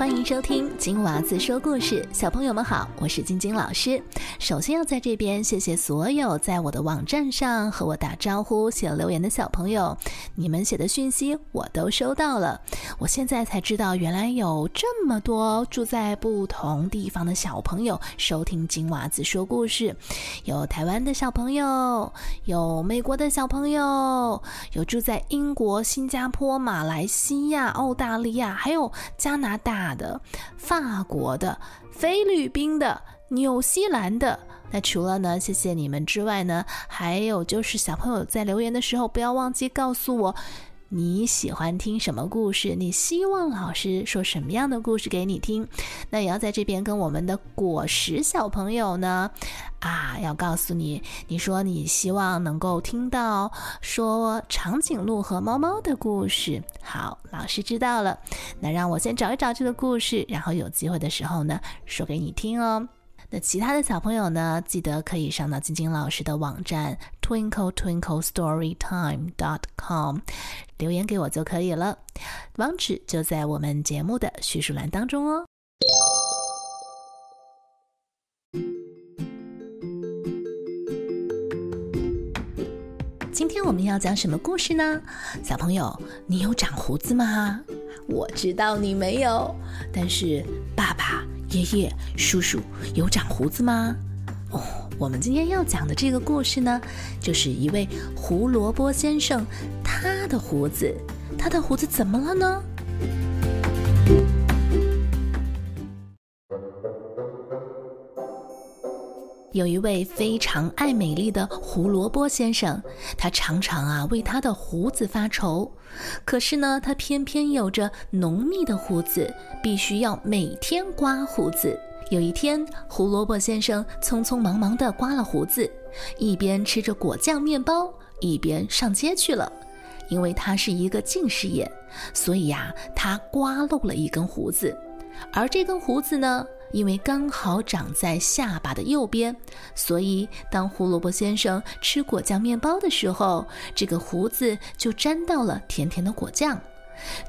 欢迎收听金娃子说故事，小朋友们好，我是晶晶老师。首先要在这边谢谢所有在我的网站上和我打招呼、写留言的小朋友，你们写的讯息我都收到了。我现在才知道，原来有这么多住在不同地方的小朋友收听金娃子说故事，有台湾的小朋友，有美国的小朋友，有住在英国、新加坡、马来西亚、澳大利亚，还有加拿大。的法国的、菲律宾的、纽西兰的，那除了呢，谢谢你们之外呢，还有就是小朋友在留言的时候，不要忘记告诉我你喜欢听什么故事，你希望老师说什么样的故事给你听。那也要在这边跟我们的果实小朋友呢。啊，要告诉你，你说你希望能够听到说长颈鹿和猫猫的故事。好，老师知道了。那让我先找一找这个故事，然后有机会的时候呢，说给你听哦。那其他的小朋友呢，记得可以上到晶晶老师的网站 twinkle twinkle story time dot com 留言给我就可以了，网址就在我们节目的叙述栏当中哦。今天我们要讲什么故事呢？小朋友，你有长胡子吗？我知道你没有，但是爸爸、爷爷、叔叔有长胡子吗？哦，我们今天要讲的这个故事呢，就是一位胡萝卜先生，他的胡子，他的胡子怎么了呢？有一位非常爱美丽的胡萝卜先生，他常常啊为他的胡子发愁。可是呢，他偏偏有着浓密的胡子，必须要每天刮胡子。有一天，胡萝卜先生匆匆忙忙地刮了胡子，一边吃着果酱面包，一边上街去了。因为他是一个近视眼，所以呀，他刮漏了一根胡子。而这根胡子呢？因为刚好长在下巴的右边，所以当胡萝卜先生吃果酱面包的时候，这个胡子就沾到了甜甜的果酱。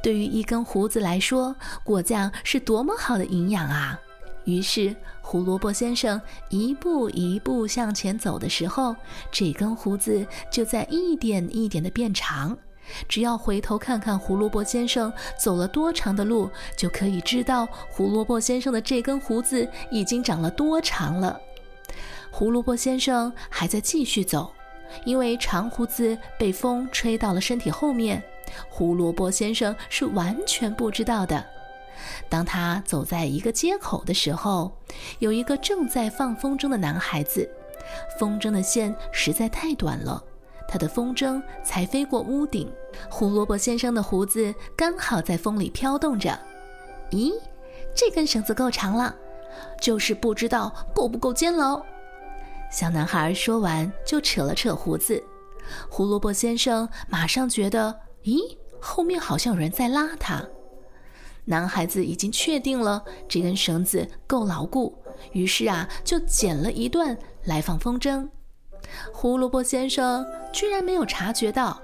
对于一根胡子来说，果酱是多么好的营养啊！于是胡萝卜先生一步一步向前走的时候，这根胡子就在一点一点的变长。只要回头看看胡萝卜先生走了多长的路，就可以知道胡萝卜先生的这根胡子已经长了多长了。胡萝卜先生还在继续走，因为长胡子被风吹到了身体后面，胡萝卜先生是完全不知道的。当他走在一个街口的时候，有一个正在放风筝的男孩子，风筝的线实在太短了。他的风筝才飞过屋顶，胡萝卜先生的胡子刚好在风里飘动着。咦，这根绳子够长了，就是不知道够不够监牢。小男孩说完就扯了扯胡子，胡萝卜先生马上觉得，咦，后面好像有人在拉他。男孩子已经确定了这根绳子够牢固，于是啊，就剪了一段来放风筝。胡萝卜先生居然没有察觉到，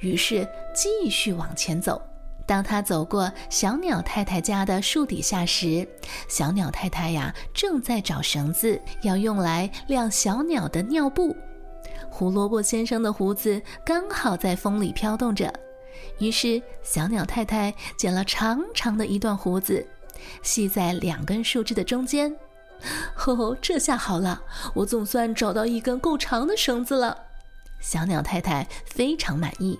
于是继续往前走。当他走过小鸟太太家的树底下时，小鸟太太呀正在找绳子，要用来晾小鸟的尿布。胡萝卜先生的胡子刚好在风里飘动着，于是小鸟太太剪了长长的一段胡子，系在两根树枝的中间。吼吼，这下好了，我总算找到一根够长的绳子了。小鸟太太非常满意。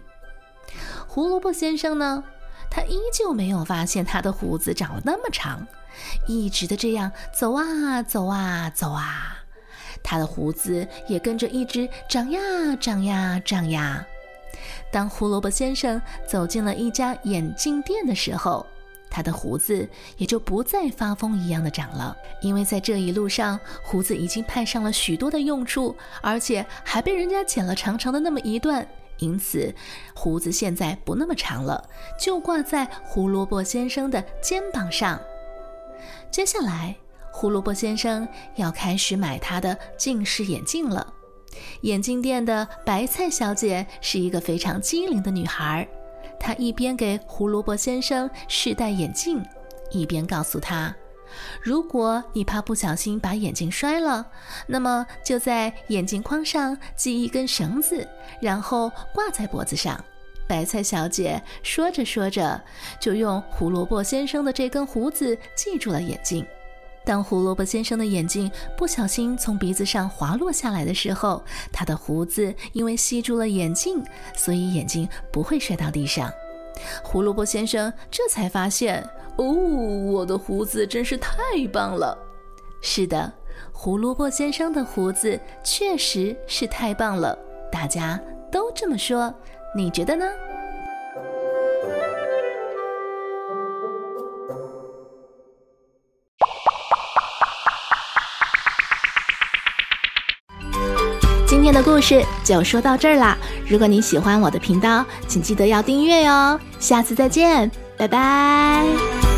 胡萝卜先生呢？他依旧没有发现他的胡子长了那么长，一直的这样走啊走啊走啊，他的胡子也跟着一直长呀长呀长呀。当胡萝卜先生走进了一家眼镜店的时候，他的胡子也就不再发疯一样的长了，因为在这一路上，胡子已经派上了许多的用处，而且还被人家剪了长长的那么一段，因此胡子现在不那么长了，就挂在胡萝卜先生的肩膀上。接下来，胡萝卜先生要开始买他的近视眼镜了。眼镜店的白菜小姐是一个非常机灵的女孩。她一边给胡萝卜先生试戴眼镜，一边告诉他：“如果你怕不小心把眼镜摔了，那么就在眼镜框上系一根绳子，然后挂在脖子上。”白菜小姐说着说着，就用胡萝卜先生的这根胡子系住了眼镜。当胡萝卜先生的眼镜不小心从鼻子上滑落下来的时候，他的胡子因为吸住了眼镜，所以眼镜不会摔到地上。胡萝卜先生这才发现，哦，我的胡子真是太棒了！是的，胡萝卜先生的胡子确实是太棒了，大家都这么说，你觉得呢？的故事就说到这儿啦！如果你喜欢我的频道，请记得要订阅哟。下次再见，拜拜。